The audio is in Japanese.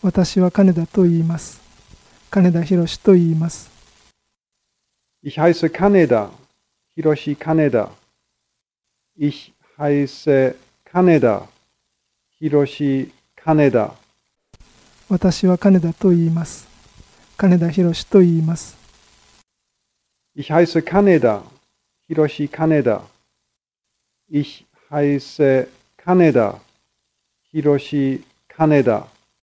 私は金田と言います。金田博と言います。Ich heiße Kaneda, Hiroshi Kaneda. Ich heiße Kaneda, Hiroshi Kaneda. 私は金田と言います。金田博と言います。Ich heiße Kaneda, Hiroshi Kaneda. Ich heiße Kaneda, Hiroshi Kaneda.